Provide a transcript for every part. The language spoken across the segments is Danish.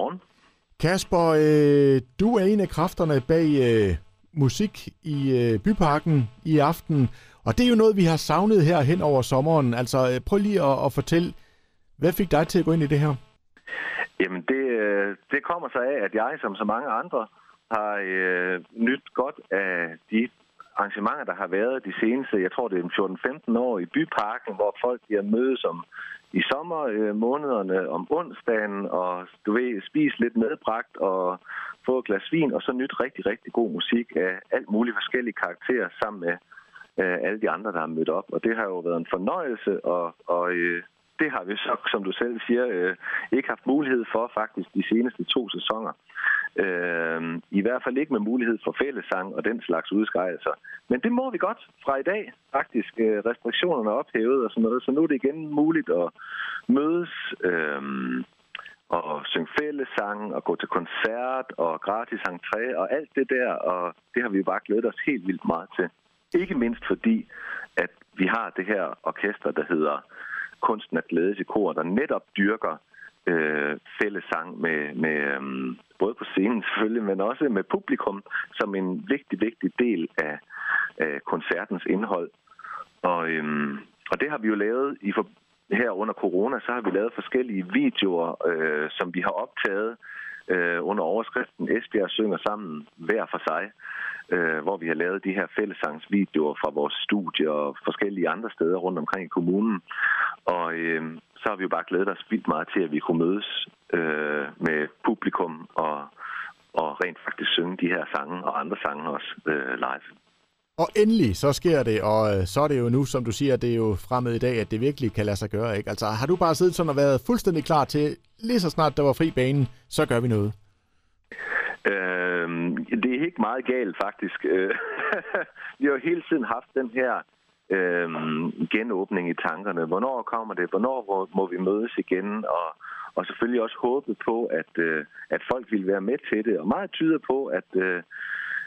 Godmorgen. Kasper, øh, du er en af kræfterne bag øh, musik i øh, Byparken i aften, og det er jo noget, vi har savnet her hen over sommeren. Altså, øh, prøv lige at, at fortælle, hvad fik dig til at gå ind i det her? Jamen, det, øh, det kommer sig af, at jeg, som så mange andre, har øh, nyt godt af de arrangementer, der har været de seneste, jeg tror det er 14-15 år i Byparken, hvor folk bliver mødes om i sommermånederne øh, om onsdagen, og du ved, spise lidt medbragt og få et glas vin, og så nyt rigtig, rigtig god musik af alt muligt forskellige karakterer sammen med øh, alle de andre, der har mødt op. Og det har jo været en fornøjelse, og, og øh, det har vi så, som du selv siger, øh, ikke haft mulighed for faktisk de seneste to sæsoner. Øh, I hvert fald ikke med mulighed for fællesang og den slags udskejelser. Men det må vi godt fra i dag, faktisk. Øh, restriktionerne er ophævet og sådan noget, så nu er det igen muligt at mødes øh, og synge fællesang og gå til koncert og gratis entré og alt det der, og det har vi bare glædet os helt vildt meget til. Ikke mindst fordi, at vi har det her orkester, der hedder Kunsten at glædes i kor, der netop dyrker øh, fællesang med, med øh, både på scenen selvfølgelig, men også med publikum som en vigtig, vigtig del af, af koncertens indhold. Og, øh, og det har vi jo lavet i for, her under corona, så har vi lavet forskellige videoer, øh, som vi har optaget øh, under overskriften Esbjerg synger sammen hver for sig øh, hvor vi har lavet de her fællesangsvideoer fra vores studie og forskellige andre steder rundt omkring i kommunen. Og øh, så har vi jo bare glædet os vildt meget til, at vi kunne mødes øh, med publikum og, og rent faktisk synge de her sange og andre sange også øh, live. Og endelig, så sker det, og øh, så er det jo nu, som du siger, det er jo fremmed i dag, at det virkelig kan lade sig gøre, ikke? Altså, har du bare siddet sådan og været fuldstændig klar til, lige så snart der var fri banen, så gør vi noget? Øh, det er ikke meget galt, faktisk. Øh, vi har jo hele tiden haft den her øh, genåbning i tankerne. Hvornår kommer det? Hvornår må vi mødes igen? Og, og selvfølgelig også håbet på, at, øh, at folk vil være med til det. Og meget tyder på, at, øh,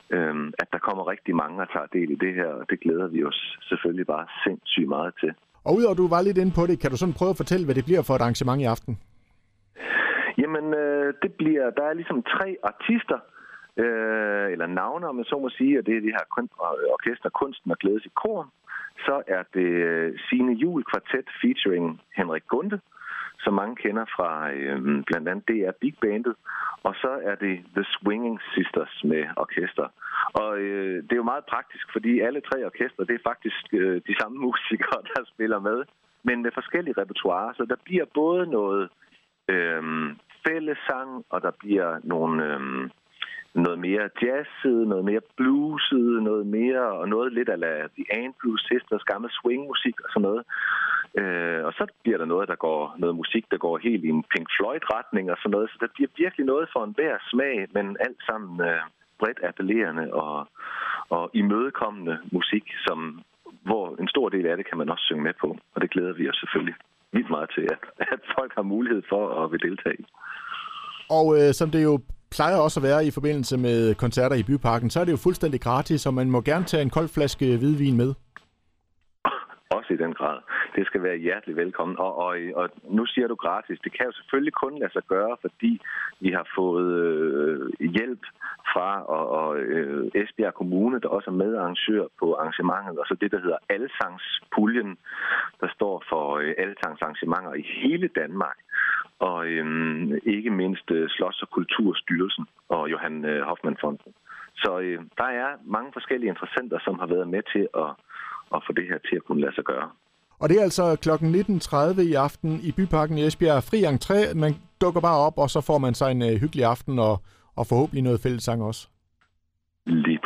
øh, at der kommer rigtig mange, der tager del i det her. Og det glæder vi os selvfølgelig bare sindssygt meget til. Og udover du var lidt inde på det, kan du sådan prøve at fortælle, hvad det bliver for et arrangement i aften? Jamen, øh, det bliver, der er ligesom tre artister, øh, eller navne, om man så må sige, og det er det her orkester Kunsten og Glædes i Kor. Så er det øh, Sine Jul Kvartet featuring Henrik Gunde, som mange kender fra øh, blandt andet DR Big Bandet. Og så er det The Swinging Sisters med orkester. Og øh, det er jo meget praktisk, fordi alle tre orkester, det er faktisk øh, de samme musikere, der spiller med, men med forskellige repertoire. Så der bliver både noget øh, fællesang, og der bliver nogle... Øh, noget mere jazzet, noget mere blueset, noget mere, og noget lidt af The Ant Sisters, gamle swingmusik og sådan noget. Øh, og så bliver der noget, der går, noget musik, der går helt i en Pink Floyd-retning og sådan noget. Så der bliver virkelig noget for en hver smag, men alt sammen øh, bredt appellerende og, og imødekommende musik, som, hvor en stor del af det kan man også synge med på. Og det glæder vi os selvfølgelig vildt meget til, at, at folk har mulighed for at vil deltage i. Og øh, som det jo plejer også at være i forbindelse med koncerter i Byparken, så er det jo fuldstændig gratis, og man må gerne tage en kold flaske hvidvin med. Også i den grad. Det skal være hjertelig velkommen. Og, og, og nu siger du gratis. Det kan jo selvfølgelig kun lade sig gøre, fordi vi har fået øh, hjælp fra og, og øh, Esbjerg Kommune, der også er medarrangør på arrangementet, og så det, der hedder Alsangspuljen, der står for øh, alsangsarrangementer i hele Danmark og øhm, ikke mindst øh, Slots- og Kulturstyrelsen og Johan øh, Hoffmann-fonden. Så øh, der er mange forskellige interessenter, som har været med til at, at få det her til at kunne lade sig gøre. Og det er altså kl. 19.30 i aften i Byparken i Esbjerg. Fri entré, man dukker bare op, og så får man sig en øh, hyggelig aften og, og forhåbentlig noget fællesang også. Lige